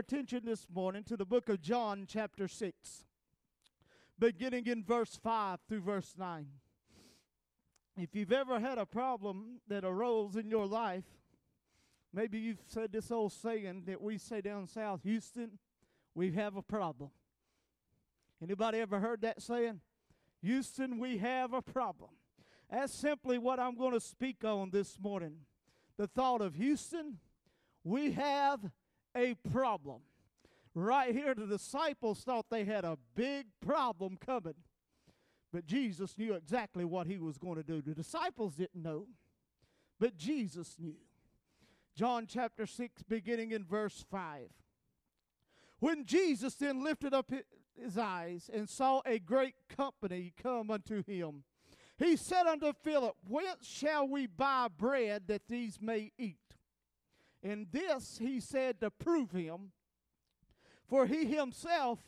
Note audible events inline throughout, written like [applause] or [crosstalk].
attention this morning to the book of John, chapter 6, beginning in verse 5 through verse 9. If you've ever had a problem that arose in your life, maybe you've said this old saying that we say down south, Houston, we have a problem. Anybody ever heard that saying? Houston, we have a problem. That's simply what I'm going to speak on this morning. The thought of Houston, we have a problem. Right here, the disciples thought they had a big problem coming. But Jesus knew exactly what he was going to do. The disciples didn't know, but Jesus knew. John chapter 6, beginning in verse 5. When Jesus then lifted up his eyes and saw a great company come unto him, he said unto Philip, Whence shall we buy bread that these may eat? And this he said to prove him, for he himself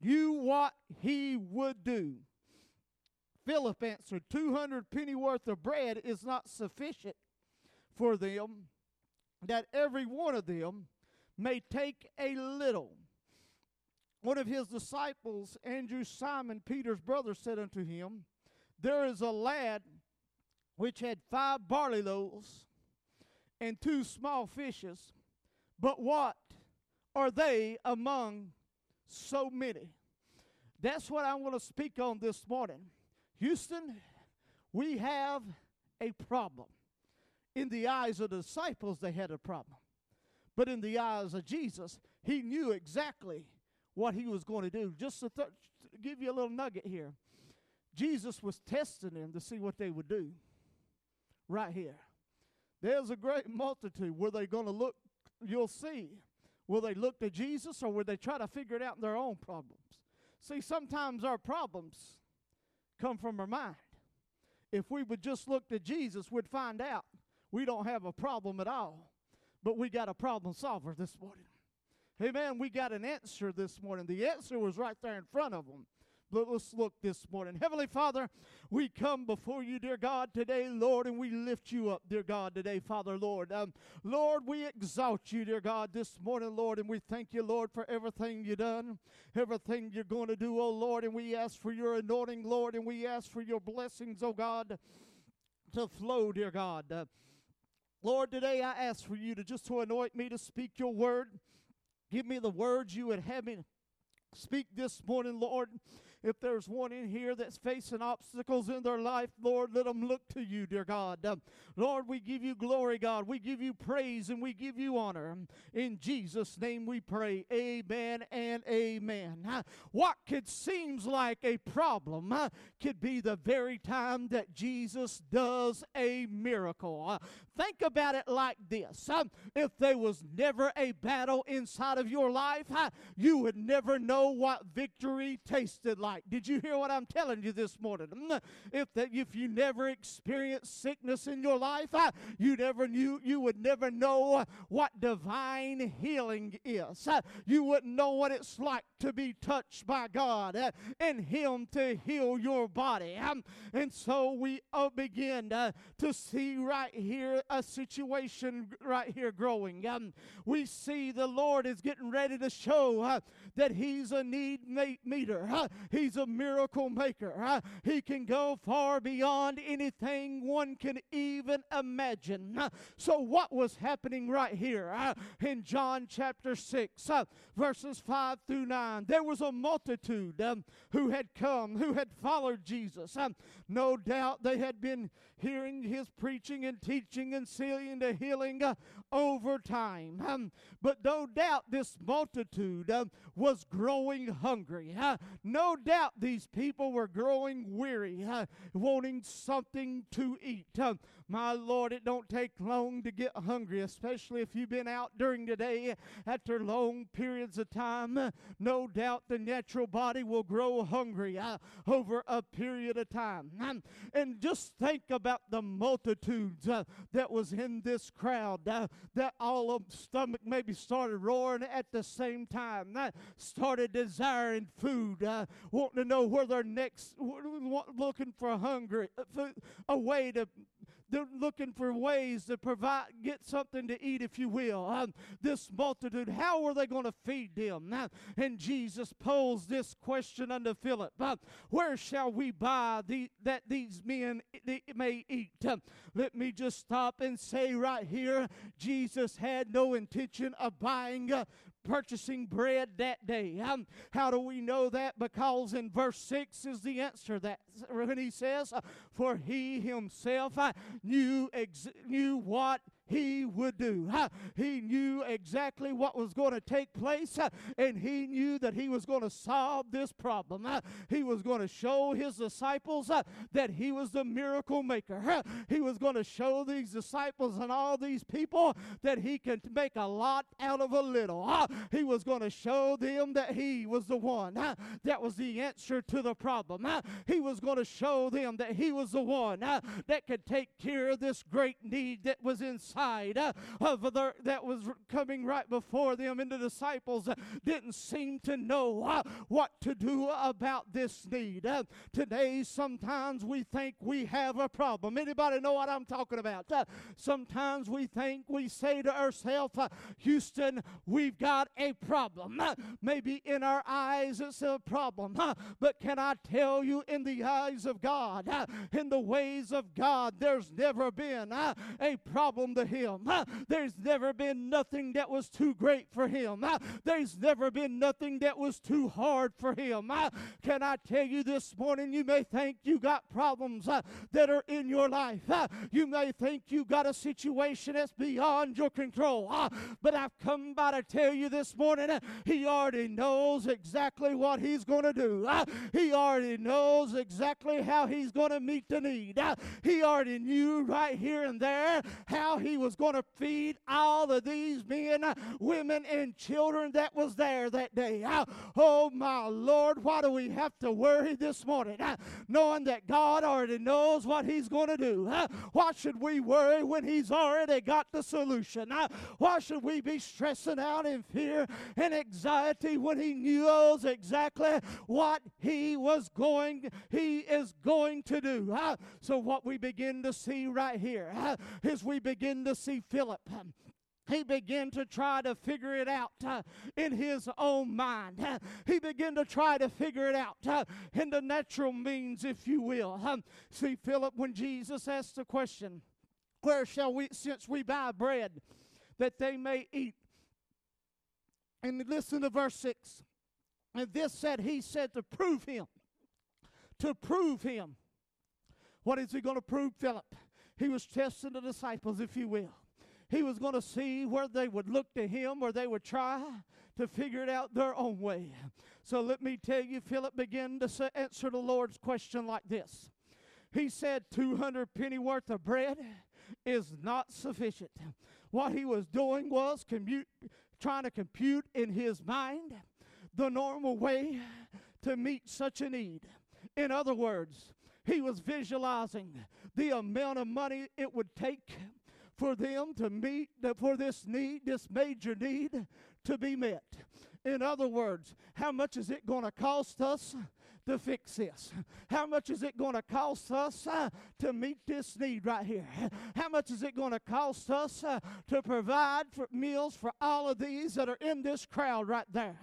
knew what he would do. Philip answered, Two hundred penny worth of bread is not sufficient for them, that every one of them may take a little. One of his disciples, Andrew Simon Peter's brother, said unto him, there is a lad which had five barley loaves and two small fishes, but what are they among so many? That's what I want to speak on this morning. Houston, we have a problem. In the eyes of the disciples, they had a problem. But in the eyes of Jesus, he knew exactly what he was going to do. Just to, th- to give you a little nugget here. Jesus was testing them to see what they would do. Right here. There's a great multitude. Were they going to look? You'll see. Will they look to Jesus or will they try to figure it out in their own problems? See, sometimes our problems come from our mind. If we would just look to Jesus, we'd find out we don't have a problem at all, but we got a problem solver this morning. Amen. We got an answer this morning. The answer was right there in front of them. Let us look this morning. Heavenly Father, we come before you, dear God, today, Lord, and we lift you up, dear God, today, Father, Lord. Um, Lord, we exalt you, dear God, this morning, Lord, and we thank you, Lord, for everything you've done, everything you're going to do, oh Lord, and we ask for your anointing, Lord, and we ask for your blessings, oh God, to flow, dear God. Uh, Lord, today I ask for you to just to anoint me to speak your word. Give me the words you would have me speak this morning, Lord. If there's one in here that's facing obstacles in their life, Lord, let them look to you, dear God. Uh, Lord, we give you glory, God. We give you praise and we give you honor. In Jesus' name we pray. Amen and amen. What could seems like a problem could be the very time that Jesus does a miracle. Uh, think about it like this. Um, if there was never a battle inside of your life, you would never know what victory tasted like like. Did you hear what I'm telling you this morning? Mm, if that if you never experienced sickness in your life, uh, you never knew you would never know what divine healing is. Uh, you wouldn't know what it's like to be touched by God uh, and Him to heal your body. And so we uh, begin uh, to see right here a situation right here growing. We see the Lord is getting ready to show that He's a need meter. He's a miracle maker. He can go far beyond anything one can even imagine. So, what was happening right here uh, in John chapter 6, uh, verses 5 through 9? There was a multitude um, who had come, who had followed Jesus. Um, no doubt they had been hearing his preaching and teaching and seeing the healing uh, over time. Um, but no doubt this multitude um, was growing hungry. No these people were growing weary, uh, wanting something to eat. My Lord, it don't take long to get hungry, especially if you've been out during the day after long periods of time. No doubt the natural body will grow hungry uh, over a period of time. And just think about the multitudes uh, that was in this crowd uh, that all of stomach maybe started roaring at the same time. That started desiring food, uh, wanting to know where their next, looking for hungry, uh, a way to they're looking for ways to provide, get something to eat, if you will. Um, this multitude, how are they going to feed them? Uh, and Jesus posed this question unto Philip uh, Where shall we buy the, that these men may eat? Uh, let me just stop and say right here Jesus had no intention of buying uh, purchasing bread that day. Um, how do we know that? Because in verse 6 is the answer that when he says, For he himself knew, ex- knew what he would do. He knew exactly what was going to take place, and he knew that he was going to solve this problem. He was going to show his disciples that he was the miracle maker. He was going to show these disciples and all these people that he could make a lot out of a little. He was going to show them that he was the one that was the answer to the problem. He was going to show them that he was the one that could take care of this great need that was inside side uh, of the, that was coming right before them, and the disciples uh, didn't seem to know uh, what to do about this need. Uh, today, sometimes we think we have a problem. Anybody know what I'm talking about? Uh, sometimes we think we say to ourselves, uh, Houston, we've got a problem. Maybe in our eyes it's a problem, but can I tell you, in the eyes of God, in the ways of God, there's never been a problem to him. There's never been nothing that was too great for him. There's never been nothing that was too hard for him. Can I tell you this morning, you may think you got problems that are in your life. You may think you got a situation that's beyond your control. But I've come by to tell you this morning, he already knows exactly what he's going to do. He already knows exactly how he's going to meet the need. He already knew right here and there how he was going to feed all of these men, women, and children that was there that day. Ah, oh, my Lord, why do we have to worry this morning? Ah, knowing that God already knows what He's going to do. Ah, why should we worry when He's already got the solution? Why should we be stressing out in fear and anxiety when He knows exactly what He was going, He is going to do? So, what we begin to see right here is we begin to see Philip he began to try to figure it out uh, in his own mind. Uh, he began to try to figure it out uh, in the natural means, if you will. Um, see, Philip, when Jesus asked the question, Where shall we, since we buy bread, that they may eat? And listen to verse 6. And this said, He said to prove him. To prove him. What is he going to prove, Philip? He was testing the disciples, if you will. He was going to see where they would look to him or they would try to figure it out their own way. So let me tell you, Philip began to answer the Lord's question like this. He said, 200 penny worth of bread is not sufficient. What he was doing was commute, trying to compute in his mind the normal way to meet such a need. In other words, he was visualizing the amount of money it would take for them to meet, for this need, this major need to be met. In other words, how much is it going to cost us to fix this? How much is it going to cost us uh, to meet this need right here? How much is it going to cost us uh, to provide for meals for all of these that are in this crowd right there?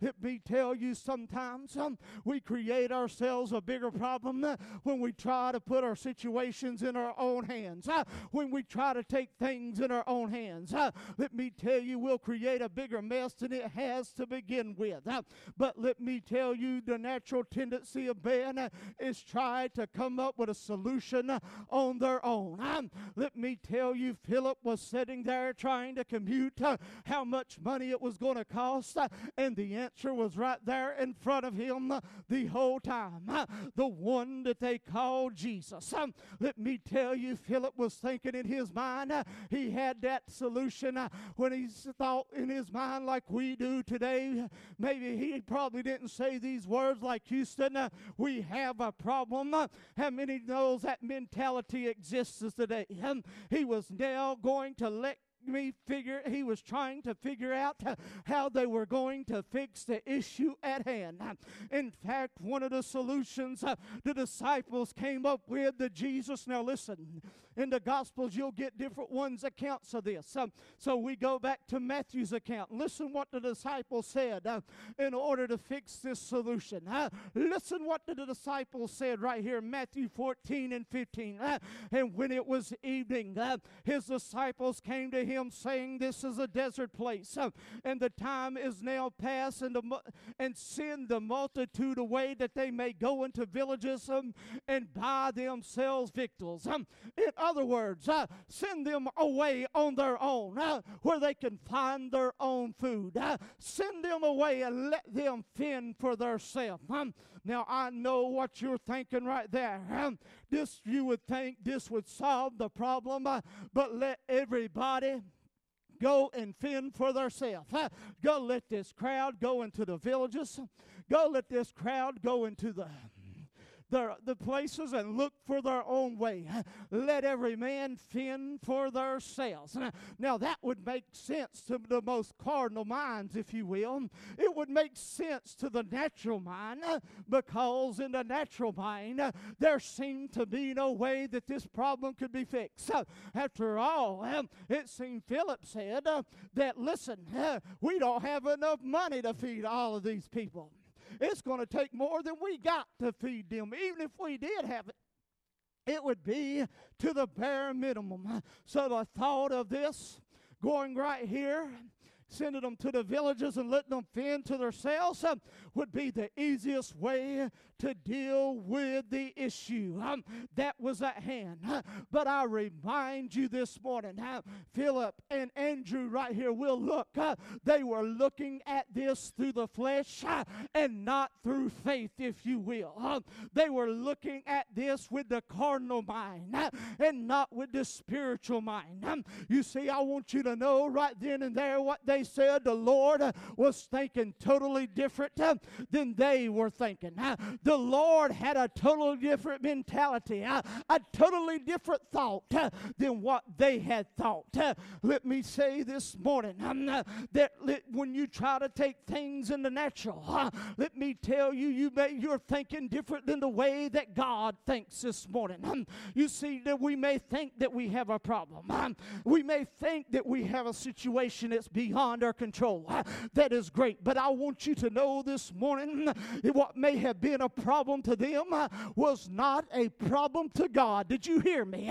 Let me tell you, sometimes um, we create ourselves a bigger problem uh, when we try to put our situations in our own hands, uh, when we try to take things in our own hands. Uh, let me tell you, we'll create a bigger mess than it has to begin with. But let me tell you, the natural tendency tendency of man is try to come up with a solution on their own. Um, let me tell you, Philip was sitting there trying to compute uh, how much money it was going to cost, uh, and the answer was right there in front of him uh, the whole time. The one that they called Jesus. Um, let me tell you, Philip was thinking in his mind, he had that solution when he thought in his mind like we do today. Maybe he probably didn't say these words like you Houston, uh, we have a problem. Uh, how many knows that mentality exists today? Um, he was now going to let me figure he was trying to figure out how they were going to fix the issue at hand. In fact, one of the solutions uh, the disciples came up with to Jesus. Now listen, in the Gospels, you'll get different ones' accounts of this. Um, so we go back to Matthew's account. Listen what the disciples said uh, in order to fix this solution. Uh, listen what the disciples said right here, Matthew 14 and 15. Uh, and when it was evening, his disciples came to him saying, This is a desert place, and the time is now past, and, the, and send the multitude away that they may go into villages um, and buy themselves victuals. Um, in other words, uh, send them away on their own uh, where they can find their own food. Uh, send them away and let them fend for themselves. Um, now, I know what you're thinking right there. Um, this, you would think this would solve the problem, uh, but let everybody go and fend for themselves. Uh, go let this crowd go into the villages. Go let this crowd go into the their, the places and look for their own way. Let every man fend for themselves. Now, that would make sense to the most carnal minds, if you will. It would make sense to the natural mind because in the natural mind, there seemed to be no way that this problem could be fixed. After all, it seemed Philip said that, listen, we don't have enough money to feed all of these people. It's going to take more than we got to feed them. Even if we did have it, it would be to the bare minimum. So the thought of this going right here sending them to the villages and letting them fend to themselves uh, would be the easiest way to deal with the issue um, that was at hand. But I remind you this morning, uh, Philip and Andrew right here will look. Uh, they were looking at this through the flesh uh, and not through faith, if you will. Um, they were looking at this with the carnal mind uh, and not with the spiritual mind. Um, you see, I want you to know right then and there what they said the Lord uh, was thinking totally different than they were thinking the Lord had a totally different mentality, a, totally different thought uh, than what they had thought. Uh, let me say this morning um, uh, that when you try to take things in the natural, uh, let me tell you, you may, you're thinking different than the way that God thinks this morning. Um, you see, that we may think that we have a problem. Um, we may think that we have a situation that's beyond our control. Uh, that is great. But I want you to know this morning what may have been a problem to them uh, was not a problem to God. Did you hear me?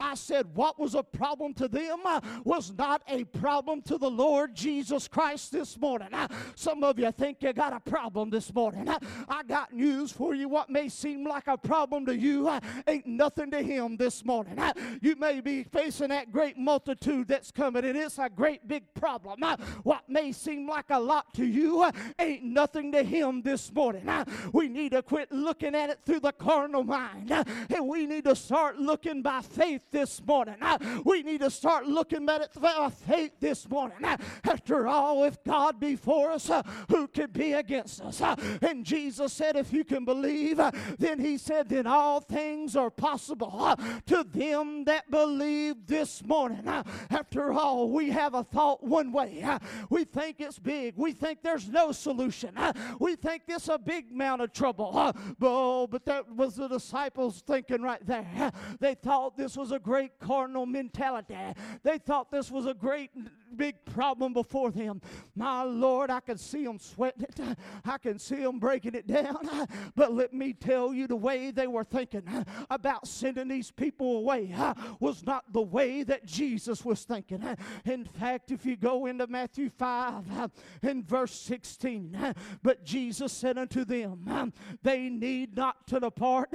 I, said what was a problem to them uh, was not a problem to the Lord Jesus Christ this morning. Uh, some of you think you got a problem this morning. I got news for you. What may seem like a problem to you ain't nothing to Him this morning. You may be facing that great multitude that's coming, and it's a great big problem. What may seem like a lot to you uh, ain't nothing to Him this morning. Uh, we need to quit looking at it through the carnal mind. Uh, and we need to start looking by faith this morning. We need to start looking at it by faith this morning. After all, if God be for us, who can be against us? And Jesus said, if you can believe, then he said, then all things are possible to them that believe this morning. After all, we have a thought one way. We think it's big. We think there's no solution. We think this is a big amount of trouble. Oh, but that was the disciples thinking right there. They thought this was a great carnal mentality. They thought this was a great big problem before them. My Lord, I can see them sweating it. I can see them breaking it down. But let me tell you, the way they were thinking about sending these people away was not the way that Jesus was thinking. In fact, if you go into Matthew 5 and verse 16, but Jesus said unto them, They need not to depart,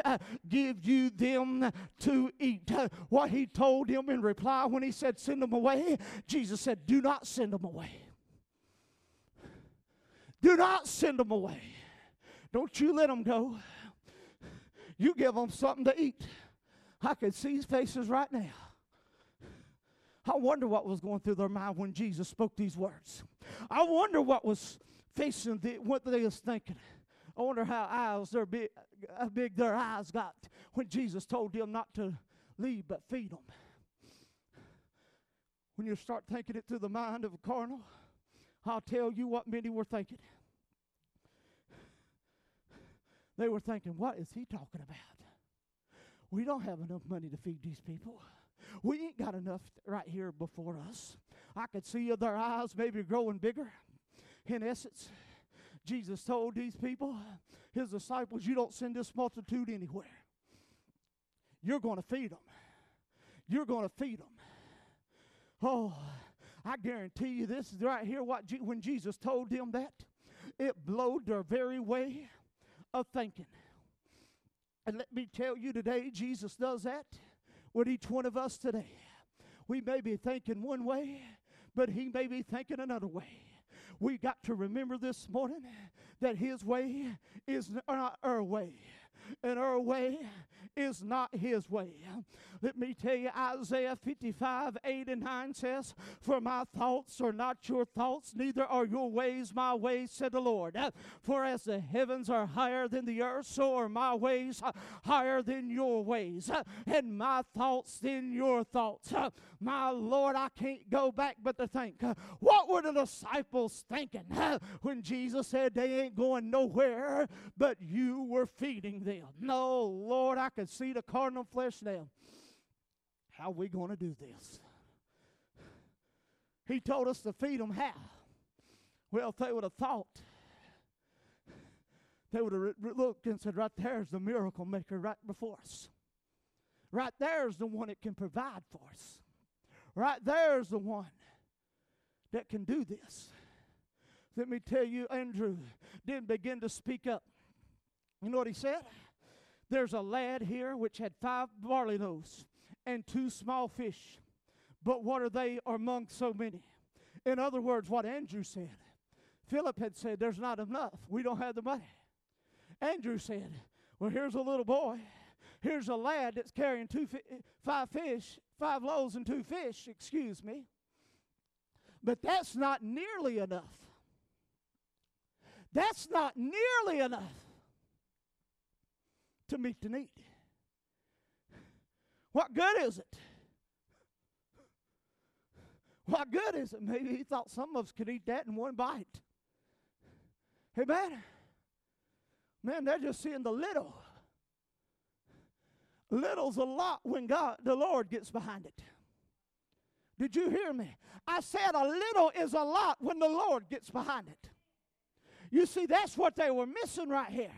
give you them to eat. What he told him in reply when he said, Send them away, Jesus said, do not send them away. Do not send them away. Don't you let them go. You give them something to eat. I can see his faces right now. I wonder what was going through their mind when Jesus spoke these words. I wonder what was facing the, what they was thinking. I wonder how eyes their big, how big their eyes got when Jesus told them not to leave but feed them when you start thinking it through the mind of a carnal, I'll tell you what many were thinking. They were thinking, what is he talking about? We don't have enough money to feed these people. We ain't got enough right here before us. I could see their eyes maybe growing bigger. In essence, Jesus told these people, his disciples, you don't send this multitude anywhere. You're going to feed them. You're going to feed them. Oh, I guarantee you this is right here what Je- when Jesus told them that, it blowed their very way of thinking. And let me tell you today, Jesus does that with each one of us today. We may be thinking one way, but he may be thinking another way. We got to remember this morning that his way is not uh, our way, and our way is not his way. Let me tell you, Isaiah 55, 8 and 9 says, For my thoughts are not your thoughts, neither are your ways my ways, said the Lord. For as the heavens are higher than the earth, so are my ways higher than your ways, and my thoughts than your thoughts. My Lord, I can't go back but to think, what were the disciples thinking when Jesus said they ain't going nowhere, but you were feeding them? No, Lord, I can see the carnal flesh now. How we going to do this? He told us to feed them how? Well, if they would have thought, they would have looked and said, right there's the miracle maker right before us. Right there's the one that can provide for us. Right there's the one that can do this. Let me tell you, Andrew didn't begin to speak up. You know what he said? There's a lad here which had five barley loaves and two small fish. But what are they among so many? In other words, what Andrew said. Philip had said, There's not enough. We don't have the money. Andrew said, Well, here's a little boy. Here's a lad that's carrying two fi- five fish, five loaves and two fish, excuse me. But that's not nearly enough. That's not nearly enough to meet the need. What good is it? What good is it? Maybe he thought some of us could eat that in one bite. Hey, man. Man, they're just seeing the little. Little's a lot when God, the Lord, gets behind it. Did you hear me? I said a little is a lot when the Lord gets behind it. You see, that's what they were missing right here.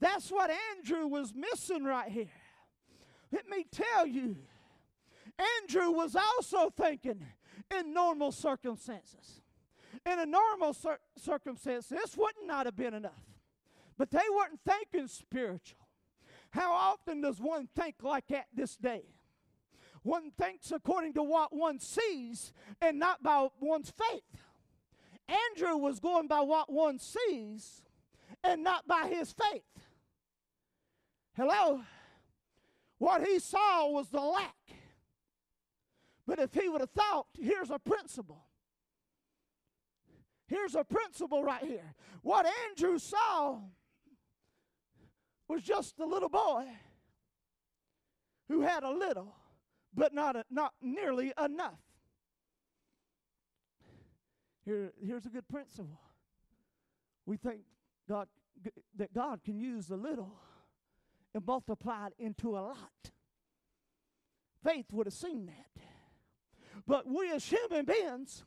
That's what Andrew was missing right here. Let me tell you, Andrew was also thinking in normal circumstances. In a normal cir- circumstance, this would not have been enough. But they weren't thinking spiritual. How often does one think like that this day? One thinks according to what one sees and not by one's faith. Andrew was going by what one sees and not by his faith. Hello? What he saw was the lack. But if he would have thought, here's a principle. Here's a principle right here. What Andrew saw was just a little boy who had a little, but not, a, not nearly enough. Here, here's a good principle. We think God, that God can use a little and multiply it into a lot. Faith would have seen that. But we as human beings,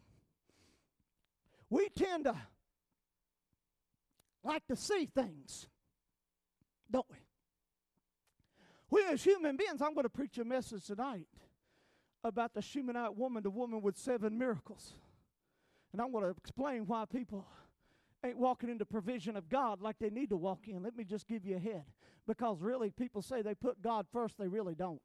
we tend to like to see things, don't we? We as human beings, I'm going to preach a message tonight about the Shunammite woman, the woman with seven miracles. And I'm going to explain why people ain't walking in the provision of God like they need to walk in. Let me just give you a head. Because really, people say they put God first, they really don't.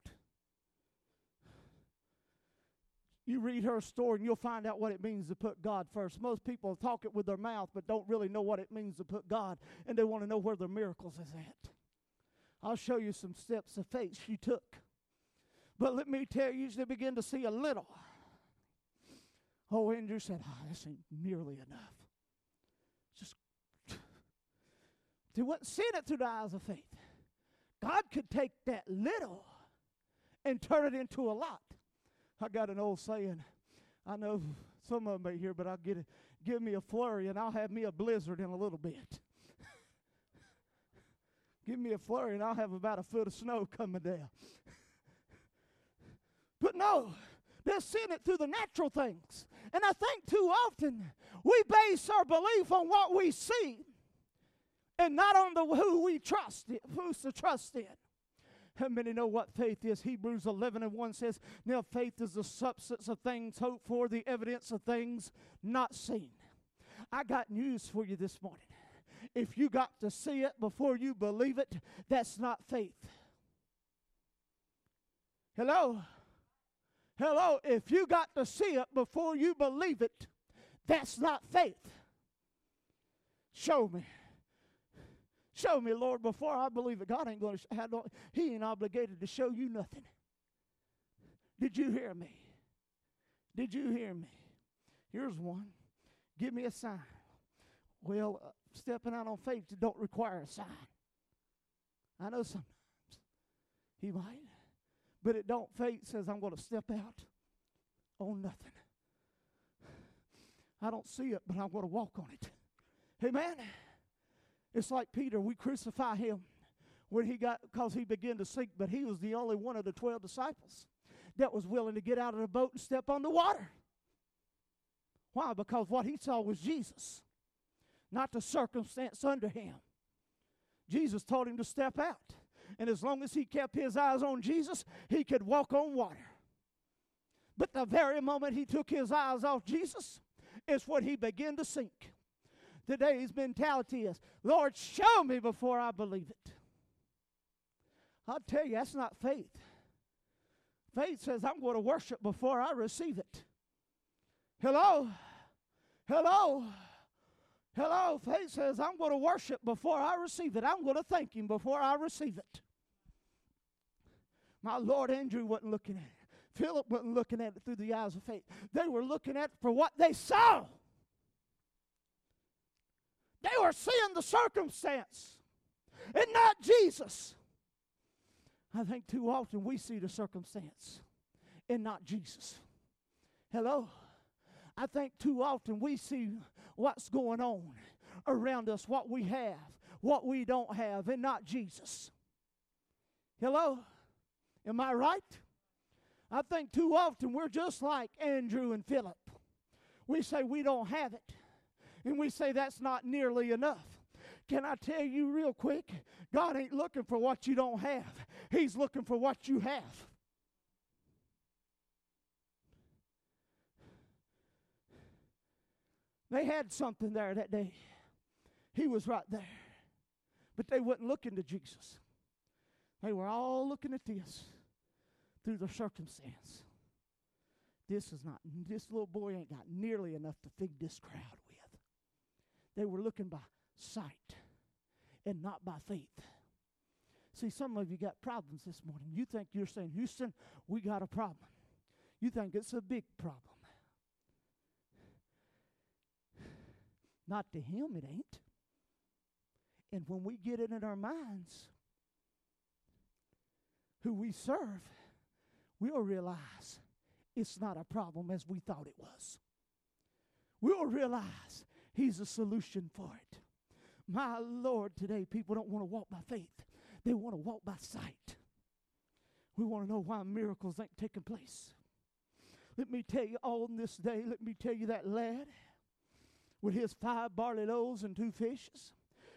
You read her story and you'll find out what it means to put God first. Most people talk it with their mouth but don't really know what it means to put God, and they want to know where their miracles is at. I'll show you some steps of faith she took. But let me tell you, they begin to see a little. Oh, Andrew said, oh, this ain't nearly enough. Just, they wasn't seeing it through the eyes of faith. God could take that little and turn it into a lot. I got an old saying. I know some of them may hear, but I'll get it. Give me a flurry and I'll have me a blizzard in a little bit. [laughs] Give me a flurry and I'll have about a foot of snow coming down. [laughs] But no, they're seeing it through the natural things. And I think too often we base our belief on what we see and not on the who we trust in, who's to trust in. How many know what faith is? Hebrews 11 and 1 says, Now faith is the substance of things hoped for, the evidence of things not seen. I got news for you this morning. If you got to see it before you believe it, that's not faith. Hello? Hello? If you got to see it before you believe it, that's not faith. Show me. Show me, Lord, before I believe it. God ain't going to, sh- He ain't obligated to show you nothing. Did you hear me? Did you hear me? Here's one. Give me a sign. Well, uh, stepping out on faith don't require a sign. I know sometimes he might, but it don't. Faith says I'm going to step out on nothing. I don't see it, but I'm going to walk on it. Amen. It's like Peter. We crucify him when he got because he began to sink, but he was the only one of the twelve disciples that was willing to get out of the boat and step on the water. Why? Because what he saw was Jesus, not the circumstance under him. Jesus told him to step out. And as long as he kept his eyes on Jesus, he could walk on water. But the very moment he took his eyes off Jesus is when he began to sink. Today's mentality is, Lord, show me before I believe it. I'll tell you, that's not faith. Faith says, I'm going to worship before I receive it. Hello? Hello? Hello? Faith says, I'm going to worship before I receive it. I'm going to thank Him before I receive it. My Lord Andrew wasn't looking at it. Philip wasn't looking at it through the eyes of faith. They were looking at it for what they saw. They were seeing the circumstance and not Jesus. I think too often we see the circumstance and not Jesus. Hello? I think too often we see what's going on around us, what we have, what we don't have, and not Jesus. Hello? Am I right? I think too often we're just like Andrew and Philip. We say we don't have it, and we say that's not nearly enough. Can I tell you real quick? God ain't looking for what you don't have, He's looking for what you have. They had something there that day. He was right there. But they wasn't looking to Jesus. They were all looking at this through the circumstance. This is not, this little boy ain't got nearly enough to feed this crowd with. They were looking by sight and not by faith. See, some of you got problems this morning. You think you're saying, Houston, we got a problem. You think it's a big problem. Not to him, it ain't. And when we get it in our minds who we serve, we'll realize it's not a problem as we thought it was. We'll realize He's a solution for it. My Lord, today people don't want to walk by faith, they want to walk by sight. We want to know why miracles ain't taking place. Let me tell you, on this day, let me tell you that lad with his five barley loaves and two fishes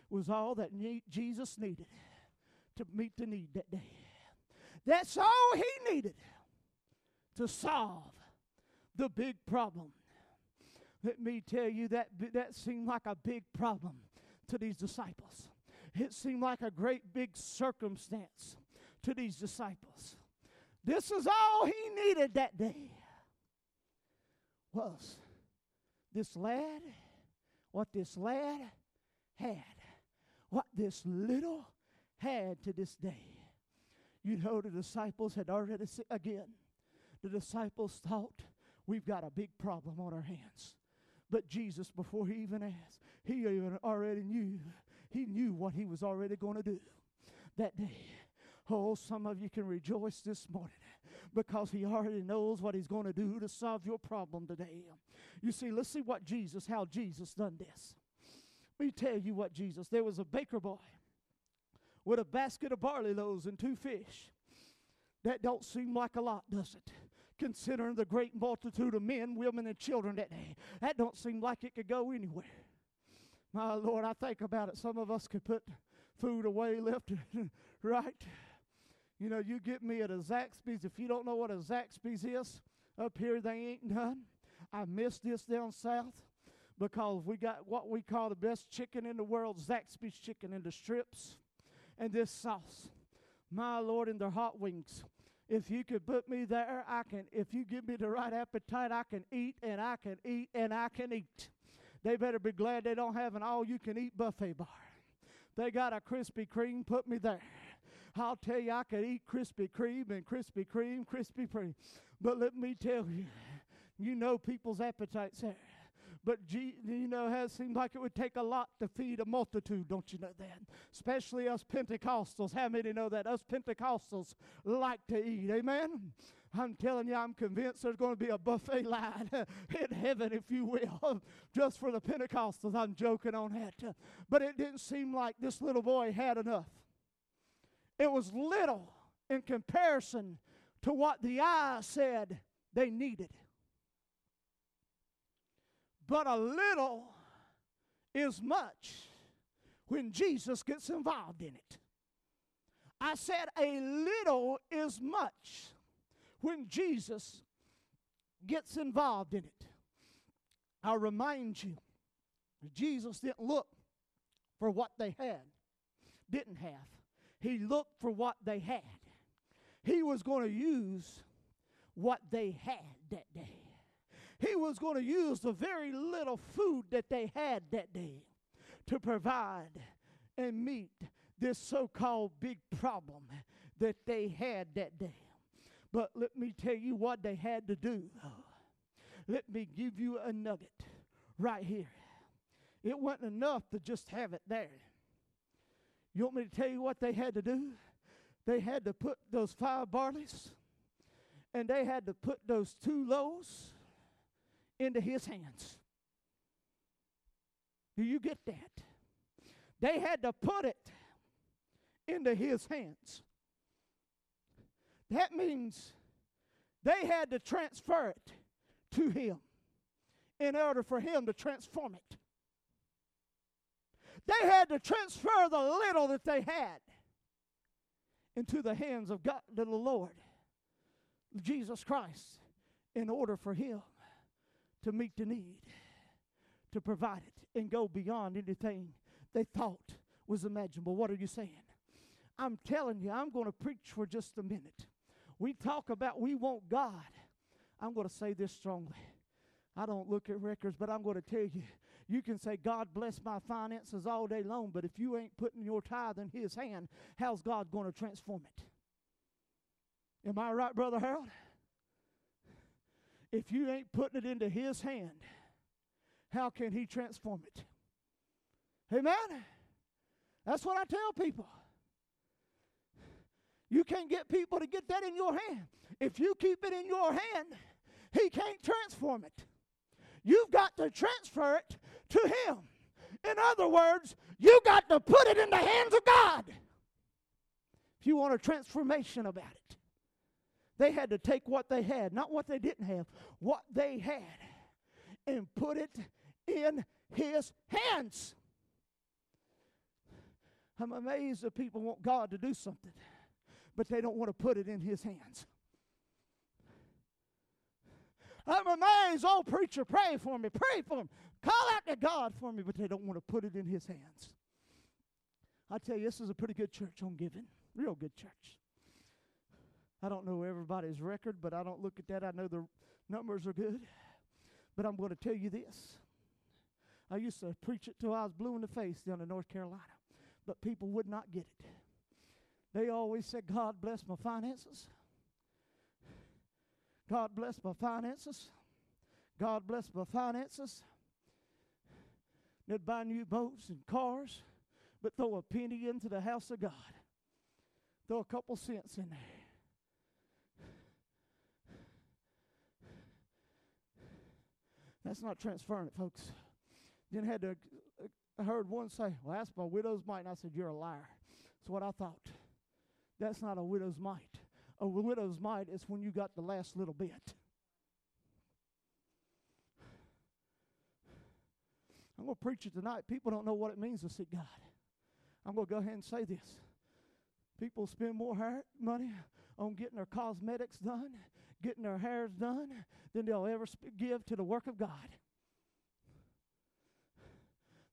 was all that Jesus needed to meet the need that day. That's all he needed to solve the big problem. Let me tell you that that seemed like a big problem to these disciples. It seemed like a great big circumstance to these disciples. This is all he needed that day was this lad what this lad had, what this little had to this day. You know, the disciples had already, again, the disciples thought we've got a big problem on our hands. But Jesus, before he even asked, he even already knew. He knew what he was already going to do that day. Oh, some of you can rejoice this morning because he already knows what he's going to do to solve your problem today. You see, let's see what Jesus, how Jesus done this. Let me tell you what Jesus, there was a baker boy with a basket of barley loaves and two fish. That don't seem like a lot, does it? Considering the great multitude of men, women, and children that day. That don't seem like it could go anywhere. My Lord, I think about it. Some of us could put food away [laughs] left and right. You know, you get me at a Zaxby's. If you don't know what a Zaxby's is, up here they ain't none. I miss this down south because we got what we call the best chicken in the world, Zaxby's chicken in the strips, and this sauce. My Lord, and their hot wings. If you could put me there, I can. If you give me the right appetite, I can eat and I can eat and I can eat. They better be glad they don't have an all you can eat buffet bar. They got a Krispy Kreme, put me there. I'll tell you, I could eat Krispy Kreme and Krispy Kreme, Krispy Kreme. But let me tell you, you know people's appetites there. But you know, it seemed like it would take a lot to feed a multitude, don't you know that? Especially us Pentecostals. How many know that? Us Pentecostals like to eat. Amen? I'm telling you, I'm convinced there's going to be a buffet line [laughs] in heaven, if you will, [laughs] just for the Pentecostals. I'm joking on that. But it didn't seem like this little boy had enough. It was little in comparison to what the eye said they needed. But a little is much when Jesus gets involved in it. I said a little is much when Jesus gets involved in it. I'll remind you, Jesus didn't look for what they had, didn't have. He looked for what they had. He was going to use what they had that day. He was going to use the very little food that they had that day to provide and meet this so called big problem that they had that day. But let me tell you what they had to do. Let me give you a nugget right here. It wasn't enough to just have it there. You want me to tell you what they had to do? They had to put those five barleys and they had to put those two loaves into his hands. Do you get that? They had to put it into his hands. That means they had to transfer it to him in order for him to transform it. They had to transfer the little that they had into the hands of God, to the Lord, Jesus Christ, in order for him to meet the need, to provide it, and go beyond anything they thought was imaginable. What are you saying? I'm telling you, I'm going to preach for just a minute. We talk about we want God. I'm going to say this strongly. I don't look at records, but I'm going to tell you you can say, God bless my finances all day long, but if you ain't putting your tithe in His hand, how's God going to transform it? Am I right, Brother Harold? If you ain't putting it into His hand, how can He transform it? Amen? That's what I tell people. You can't get people to get that in your hand. If you keep it in your hand, He can't transform it. You've got to transfer it to Him. In other words, you got to put it in the hands of God. If you want a transformation about it, they had to take what they had, not what they didn't have, what they had, and put it in His hands. I'm amazed that people want God to do something, but they don't want to put it in His hands. I'm amazed. Oh, preacher, pray for me. Pray for me. Call out to God for me, but they don't want to put it in His hands. I tell you, this is a pretty good church on giving. Real good church. I don't know everybody's record, but I don't look at that. I know the numbers are good. But I'm going to tell you this. I used to preach it till I was blue in the face down in North Carolina, but people would not get it. They always said, God bless my finances. God bless my finances. God bless my finances. They'd buy new boats and cars, but throw a penny into the house of God. Throw a couple cents in there. That's not transferring it, folks. Then had to. Uh, I heard one say, "Well, that's my widow's mite," and I said, "You're a liar." That's what I thought. That's not a widow's mite. a widow's mite is when you got the last little bit. I'm going to preach it tonight. People don't know what it means to seek God. I'm going to go ahead and say this. People spend more money on getting their cosmetics done, getting their hairs done, than they'll ever give to the work of God.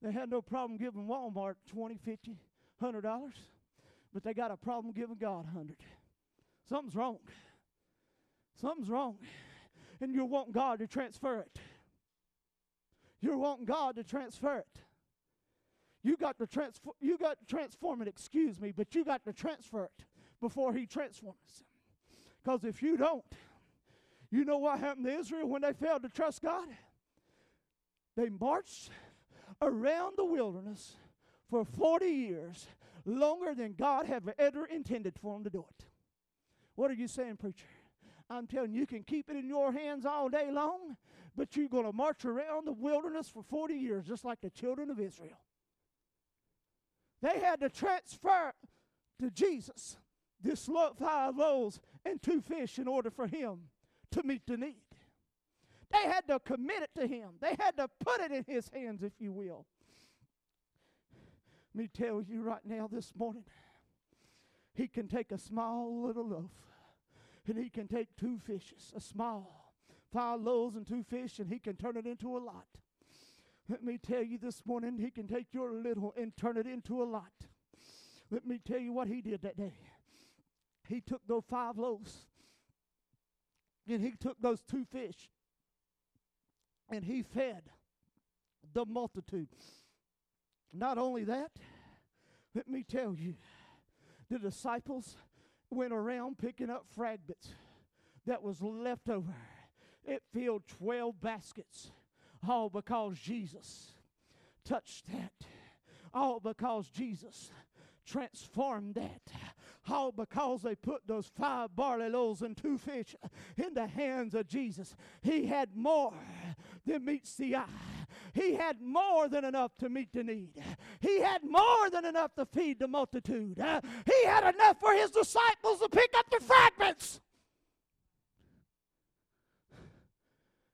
They had no problem giving Walmart 20, 50, 100 dollars, but they got a problem giving God 100. Something's wrong. Something's wrong. And you're wanting God to transfer it. You're wanting God to transfer it. You got to transfer you got to transform it, excuse me, but you got to transfer it before he transforms. Because if you don't, you know what happened to Israel when they failed to trust God? They marched around the wilderness for 40 years, longer than God had ever intended for them to do it. What are you saying, preacher? I'm telling you, you can keep it in your hands all day long, but you're going to march around the wilderness for 40 years, just like the children of Israel. They had to transfer to Jesus this five loaves and two fish in order for him to meet the need. They had to commit it to him. They had to put it in his hands, if you will. Let me tell you right now this morning, he can take a small little loaf and he can take two fishes, a small, five loaves and two fish, and he can turn it into a lot. Let me tell you this morning, he can take your little and turn it into a lot. Let me tell you what he did that day. He took those five loaves and he took those two fish and he fed the multitude. Not only that, let me tell you, the disciples went around picking up fragments that was left over. It filled 12 baskets, all because Jesus touched that. All because Jesus transformed that. All because they put those five barley loaves and two fish in the hands of Jesus. He had more than meets the eye. He had more than enough to meet the need. He had more than enough to feed the multitude. he had enough for his disciples to pick up the fragments.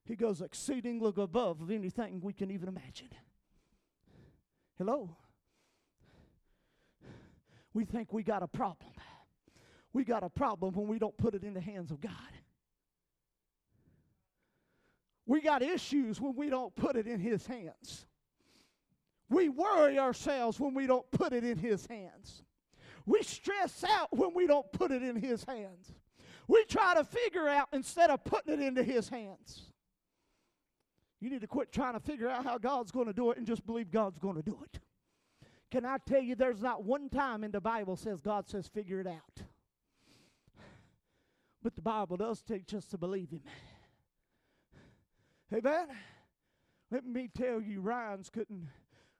He goes exceedingly above anything we can even imagine. Hello? We think we got a problem. We got a problem when we don't put it in the hands of God. We got issues when we don't put it in His hands. We worry ourselves when we don't put it in His hands. We stress out when we don't put it in His hands. We try to figure out instead of putting it into His hands. You need to quit trying to figure out how God's going to do it and just believe God's going to do it. Can I tell you, there's not one time in the Bible says God says figure it out. But the Bible does teach us to believe Him. Amen. Let me tell you, Ryan's couldn't,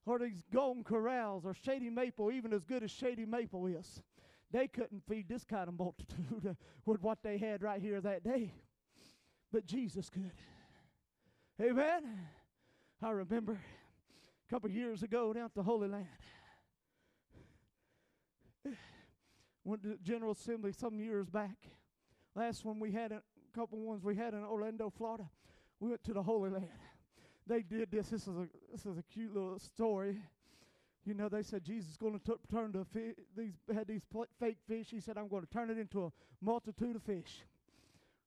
or these Golden Corrals or Shady Maple, even as good as Shady Maple is, they couldn't feed this kind of multitude [laughs] with what they had right here that day. But Jesus could. Amen. I remember a couple years ago down at the Holy Land. Went to General Assembly some years back. Last one we had, a couple ones we had in Orlando, Florida. We went to the Holy Land. They did this. This is a this is a cute little story. You know, they said Jesus is going to turn the fi- these had these pl- fake fish. He said, "I'm going to turn it into a multitude of fish."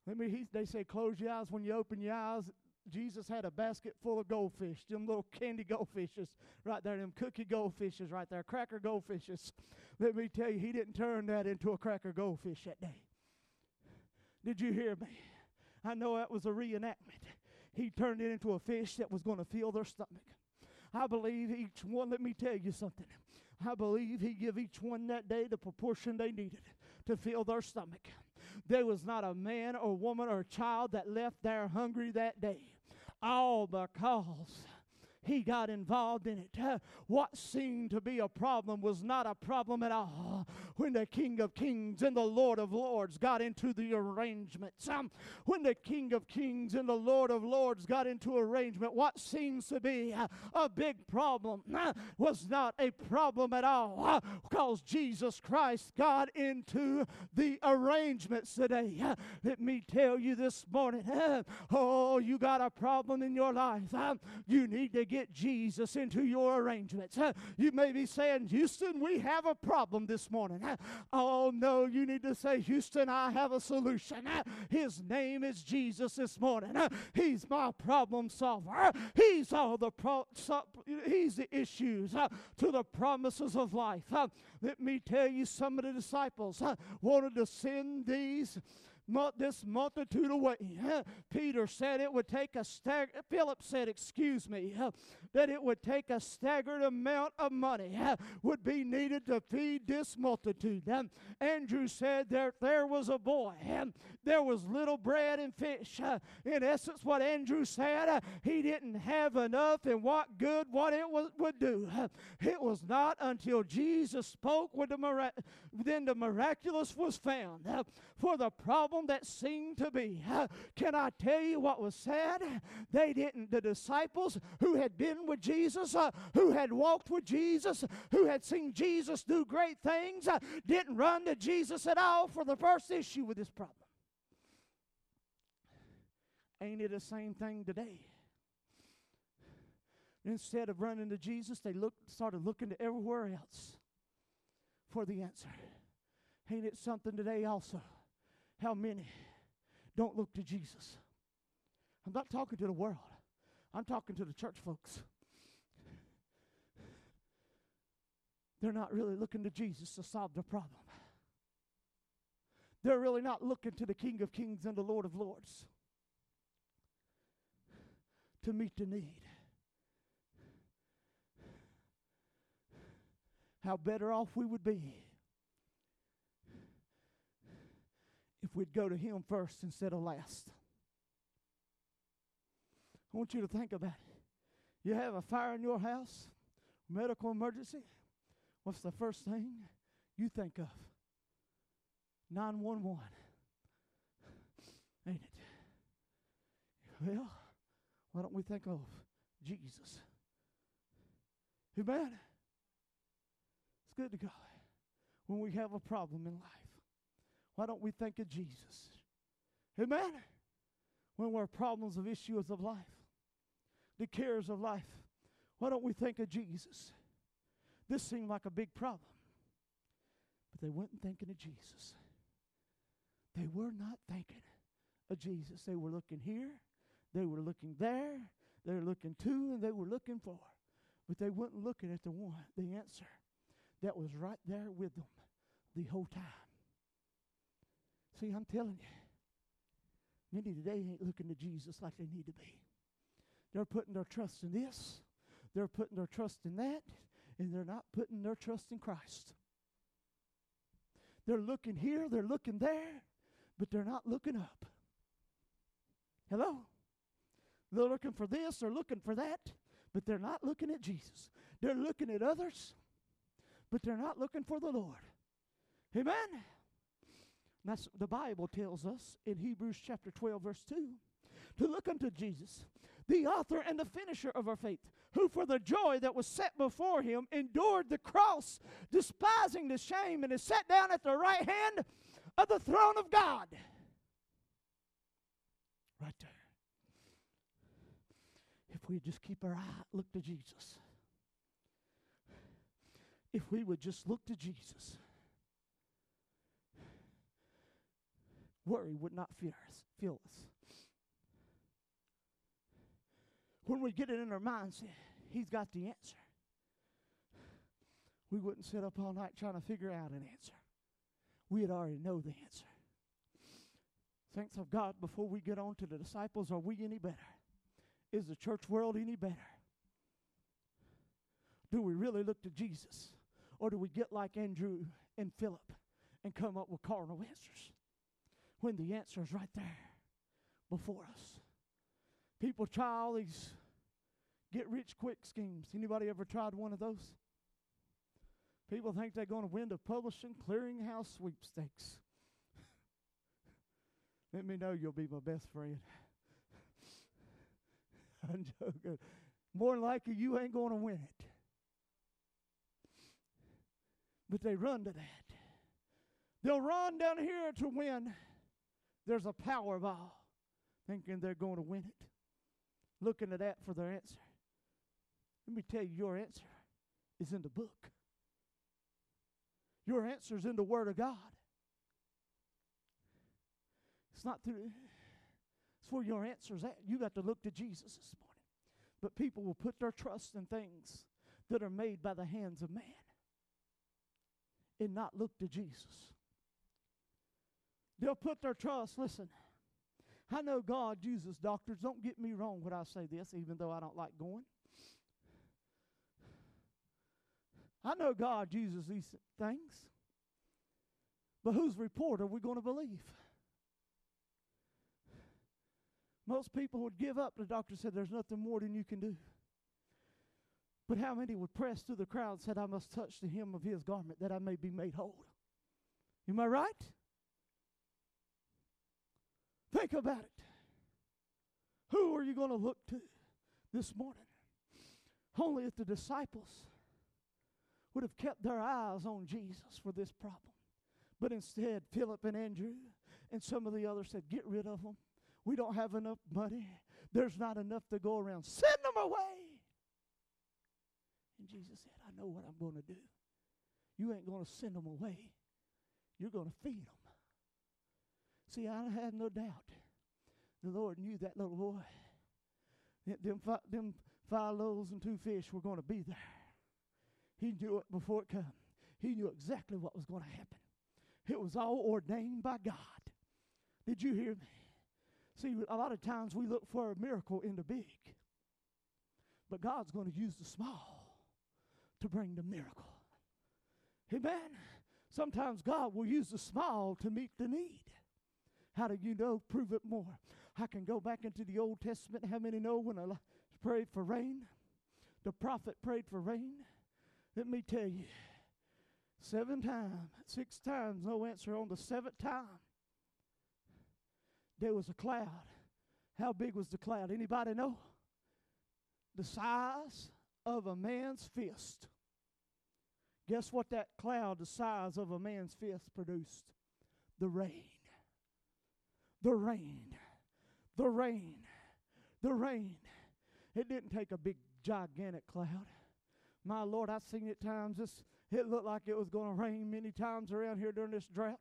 Let me. He, they say, "Close your eyes when you open your eyes." Jesus had a basket full of goldfish, them little candy goldfishes right there, them cookie goldfishes right there, cracker goldfishes. Let me tell you, he didn't turn that into a cracker goldfish that day. Did you hear me? I know that was a reenactment. He turned it into a fish that was going to fill their stomach. I believe each one, let me tell you something. I believe he gave each one that day the proportion they needed to fill their stomach. There was not a man or woman or child that left there hungry that day. All because he got involved in it. Uh, what seemed to be a problem was not a problem at all when the King of Kings and the Lord of Lords got into the arrangements. Um, when the King of Kings and the Lord of Lords got into arrangement, what seems to be uh, a big problem uh, was not a problem at all because Jesus Christ got into the arrangements today. Let me tell you this morning oh, you got a problem in your life. You need to get Jesus into your arrangements. You may be saying, Houston, we have a problem this morning. Oh, no, you need to say, Houston, I have a solution. His name is Jesus this morning. He's my problem solver. He's all the pro- he's the issues to the promises of life. Let me tell you, some of the disciples wanted to send these this multitude away. [laughs] Peter said it would take a stag. Philip said, excuse me, [laughs] that it would take a staggered amount of money [laughs] eh, would be needed to feed this multitude. Andrew said there, there was a boy, and there was little bread and fish. Eh. In essence, what Andrew said, he didn't have enough, and what good what it was, would do. It was not until Jesus spoke with the mirac- then the miraculous was found. For the problem that seemed to be, can I tell you what was said? They didn't, the disciples who had been with Jesus, uh, who had walked with Jesus, who had seen Jesus do great things, uh, didn't run to Jesus at all for the first issue with this problem. Ain't it the same thing today? Instead of running to Jesus, they looked, started looking to everywhere else for the answer. Ain't it something today also? How many don't look to Jesus? I'm not talking to the world. I'm talking to the church folks. They're not really looking to Jesus to solve the problem. They're really not looking to the King of Kings and the Lord of Lords to meet the need. How better off we would be if we'd go to Him first instead of last. I want you to think about it. You have a fire in your house, medical emergency. What's the first thing you think of? 911. Ain't it? Well, why don't we think of Jesus? Amen. It's good to go when we have a problem in life. Why don't we think of Jesus? Amen. When we're problems of issues of life, the cares of life, why don't we think of Jesus? This seemed like a big problem. But they weren't thinking of Jesus. They were not thinking of Jesus. They were looking here, they were looking there, they were looking to, and they were looking for. But they weren't looking at the one, the answer that was right there with them the whole time. See, I'm telling you, many today ain't looking to Jesus like they need to be. They're putting their trust in this, they're putting their trust in that, and they're not putting their trust in Christ. They're looking here, they're looking there, but they're not looking up. Hello? They're looking for this, they're looking for that, but they're not looking at Jesus. They're looking at others, but they're not looking for the Lord. Amen? That's the Bible tells us in Hebrews chapter 12, verse 2, to look unto Jesus, the author and the finisher of our faith, who for the joy that was set before him endured the cross, despising the shame, and is set down at the right hand of the throne of God. Right there. If we just keep our eye, look to Jesus. If we would just look to Jesus, worry would not fear us, fill us. When we get it in our minds, He's got the answer. We wouldn't sit up all night trying to figure out an answer. We'd already know the answer. Thanks of God, before we get on to the disciples, are we any better? Is the church world any better? Do we really look to Jesus? Or do we get like Andrew and Philip and come up with carnal answers? When the answer is right there before us. People try all these get rich quick schemes. Anybody ever tried one of those? People think they're going to win the publishing clearinghouse sweepstakes. [laughs] Let me know you'll be my best friend. [laughs] I'm joking. More likely, you ain't going to win it. But they run to that. They'll run down here to win. There's a Powerball, thinking they're going to win it, looking at that for their answer. Let me tell you, your answer is in the book. Your answer is in the Word of God. It's not through, it's where your answer's at. You got to look to Jesus this morning. But people will put their trust in things that are made by the hands of man and not look to Jesus. They'll put their trust, listen. I know God uses doctors. Don't get me wrong when I say this, even though I don't like going. I know God uses these things. But whose report are we going to believe? Most people would give up. The doctor said, There's nothing more than you can do. But how many would press through the crowd and said, I must touch the hem of his garment that I may be made whole? Am I right? Think about it. Who are you going to look to this morning? Only if the disciples would have kept their eyes on Jesus for this problem. But instead, Philip and Andrew and some of the others said, Get rid of them. We don't have enough money. There's not enough to go around. Send them away. And Jesus said, I know what I'm going to do. You ain't going to send them away, you're going to feed them. See, I had no doubt the Lord knew that little boy. Them, five, them five loaves and two fish were going to be there. He knew it before it came. He knew exactly what was going to happen. It was all ordained by God. Did you hear me? See, a lot of times we look for a miracle in the big, but God's going to use the small to bring the miracle. Amen. Sometimes God will use the small to meet the need. How do you know? Prove it more. I can go back into the Old Testament. How many know when I prayed for rain? The prophet prayed for rain. Let me tell you, seven times, six times, no answer. On the seventh time, there was a cloud. How big was the cloud? Anybody know? The size of a man's fist. Guess what that cloud, the size of a man's fist, produced? The rain. The rain. The rain. The rain. It didn't take a big, gigantic cloud. My Lord, I've seen it times. This, it looked like it was going to rain many times around here during this drought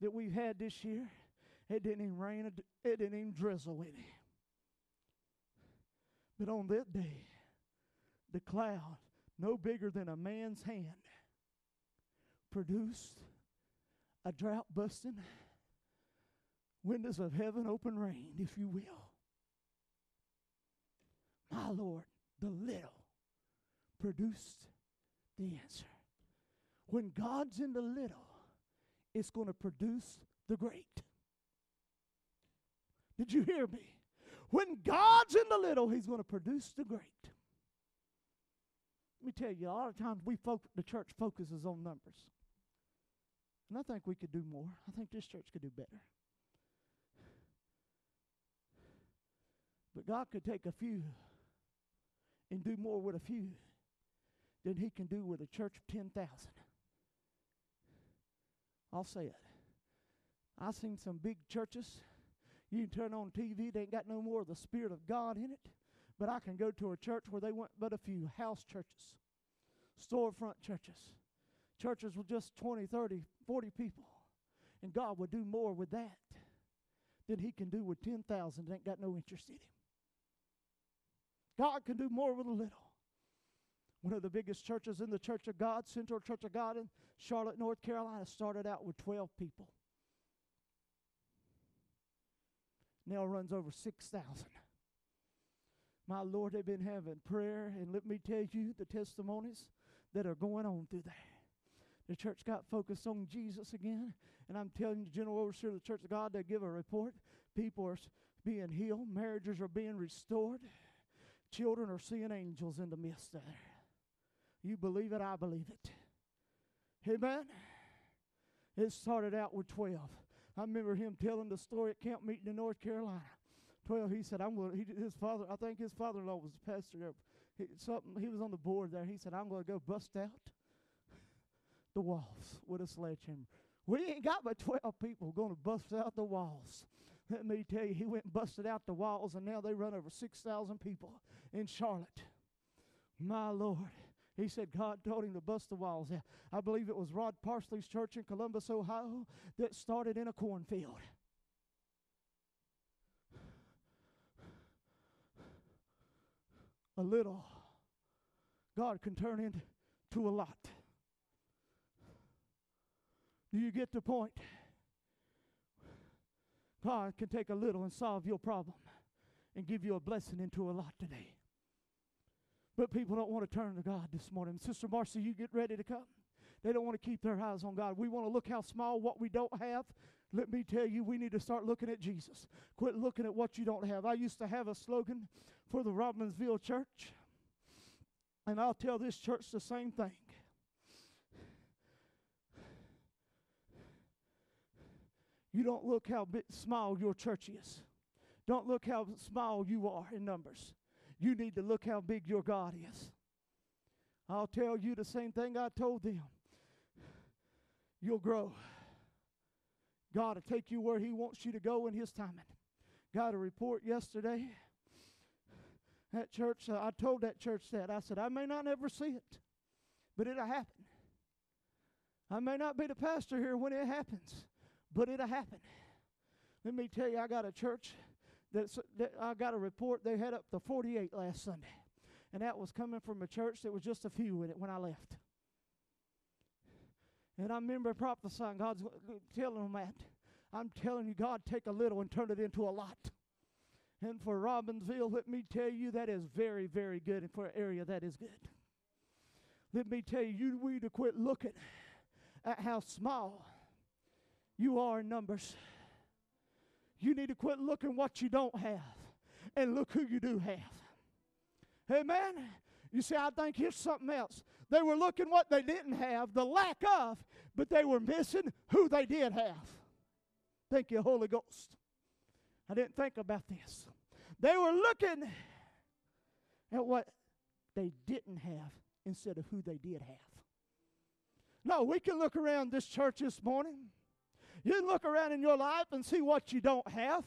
that we've had this year. It didn't even rain, it didn't even drizzle any. But on that day, the cloud, no bigger than a man's hand, produced a drought busting, windows of heaven open rain, if you will. My Lord, the little produced the answer. When God's in the little, it's going to produce the great. Did you hear me? When God's in the little, He's going to produce the great. Let me tell you, a lot of times we folk, the church focuses on numbers. And I think we could do more. I think this church could do better. But God could take a few and do more with a few than he can do with a church of 10,000. I'll say it. I've seen some big churches. You turn on TV, they ain't got no more of the Spirit of God in it. But I can go to a church where they went but a few house churches, storefront churches, churches with just 20, 30, 40 people. And God would do more with that than He can do with 10,000 that ain't got no interest in Him. God can do more with a little. One of the biggest churches in the Church of God, Central Church of God in Charlotte, North Carolina, started out with 12 people. Now runs over 6,000. My Lord, they've been having prayer, and let me tell you the testimonies that are going on through there. The church got focused on Jesus again, and I'm telling you, General Overseer of the Church of God, they give a report. People are being healed, marriages are being restored. Children are seeing angels in the midst of there. You believe it, I believe it. Amen. It started out with 12. I remember him telling the story at camp meeting in North Carolina. 12, he said, I'm going to, his father, I think his father in law was the pastor there. He, something, he was on the board there. He said, I'm going to go bust out the walls with a sledgehammer. We ain't got but 12 people going to bust out the walls. Let me tell you, he went and busted out the walls, and now they run over 6,000 people in Charlotte. My Lord. He said God told him to bust the walls out. I believe it was Rod Parsley's church in Columbus, Ohio, that started in a cornfield. A little, God can turn into a lot. Do you get the point? God can take a little and solve your problem and give you a blessing into a lot today. But people don't want to turn to God this morning. Sister Marcy, you get ready to come. They don't want to keep their eyes on God. We want to look how small what we don't have. Let me tell you, we need to start looking at Jesus. Quit looking at what you don't have. I used to have a slogan for the Robbinsville church, and I'll tell this church the same thing. You don't look how small your church is. Don't look how small you are in numbers. You need to look how big your God is. I'll tell you the same thing I told them. You'll grow. God will take you where He wants you to go in His timing. Got a report yesterday. That church, uh, I told that church that. I said, I may not ever see it, but it'll happen. I may not be the pastor here when it happens, but it'll happen. Let me tell you, I got a church that's, that I got a report they had up to 48 last Sunday. And that was coming from a church that was just a few in it when I left. And I remember prophesying, God's telling them that. I'm telling you, God, take a little and turn it into a lot. And for Robbinsville, let me tell you, that is very, very good. And for an area, that is good. Let me tell you, you need to quit looking at how small you are in numbers. You need to quit looking what you don't have and look who you do have. Amen. You see, I think here's something else. They were looking what they didn't have, the lack of, but they were missing who they did have. Thank you, Holy Ghost. I didn't think about this. They were looking at what they didn't have instead of who they did have. No, we can look around this church this morning you can look around in your life and see what you don't have.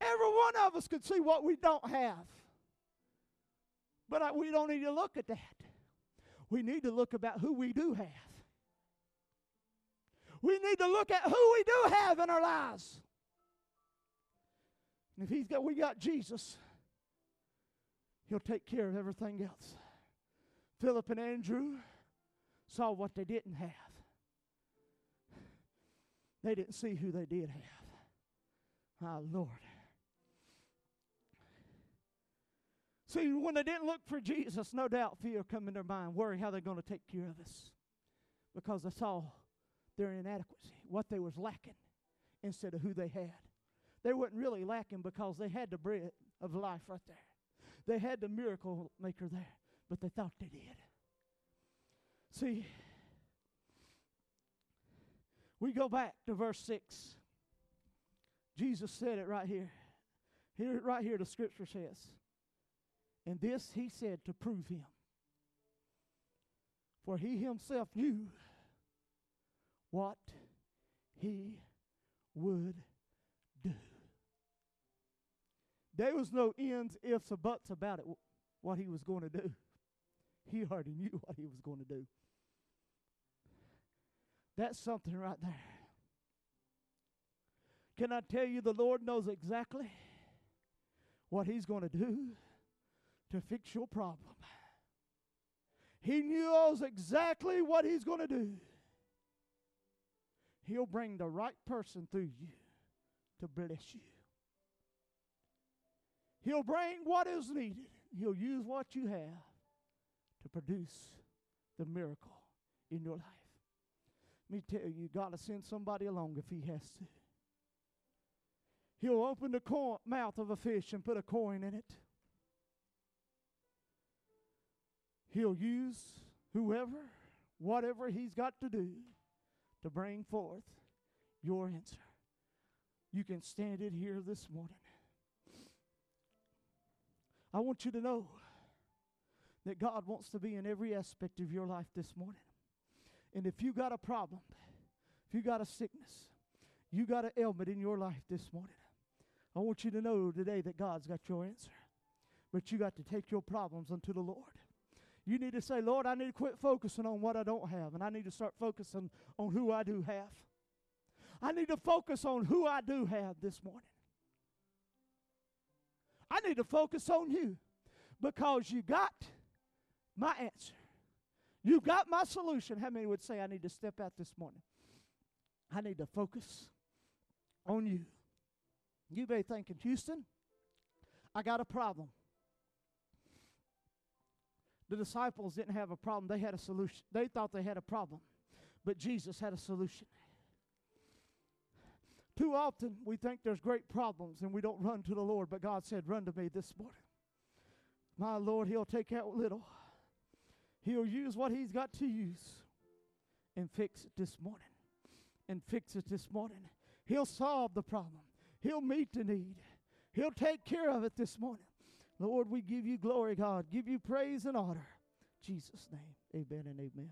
Every one of us could see what we don't have. But I, we don't need to look at that. We need to look about who we do have. We need to look at who we do have in our lives. And if he's got, we got Jesus, he'll take care of everything else. Philip and Andrew saw what they didn't have. They didn't see who they did have. My Lord. See, when they didn't look for Jesus, no doubt fear come in their mind, worry how they're going to take care of us. Because they saw their inadequacy, what they was lacking, instead of who they had. They weren't really lacking because they had the bread of life right there. They had the miracle maker there, but they thought they did. See, we go back to verse 6. Jesus said it right here. Here, right here, the scripture says, And this he said to prove him. For he himself knew what he would do. There was no ends, ifs, or buts about it, what he was going to do. He already knew what he was going to do. That's something right there. Can I tell you, the Lord knows exactly what He's going to do to fix your problem. He knows exactly what He's going to do. He'll bring the right person through you to bless you. He'll bring what is needed. He'll use what you have to produce the miracle in your life. Me tell you, God will send somebody along if He has to. He'll open the mouth of a fish and put a coin in it. He'll use whoever, whatever He's got to do to bring forth your answer. You can stand it here this morning. I want you to know that God wants to be in every aspect of your life this morning. And if you got a problem, if you got a sickness, you got an ailment in your life this morning, I want you to know today that God's got your answer. But you got to take your problems unto the Lord. You need to say, Lord, I need to quit focusing on what I don't have, and I need to start focusing on who I do have. I need to focus on who I do have this morning. I need to focus on you because you got my answer. You got my solution. How many would say I need to step out this morning? I need to focus on you. You may be thinking, Houston, I got a problem. The disciples didn't have a problem, they had a solution. They thought they had a problem, but Jesus had a solution. Too often we think there's great problems and we don't run to the Lord, but God said, Run to me this morning. My Lord, He'll take out little. He'll use what He's got to use and fix it this morning. And fix it this morning. He'll solve the problem. He'll meet the need. He'll take care of it this morning. Lord, we give you glory, God. Give you praise and honor. Jesus' name, amen and amen.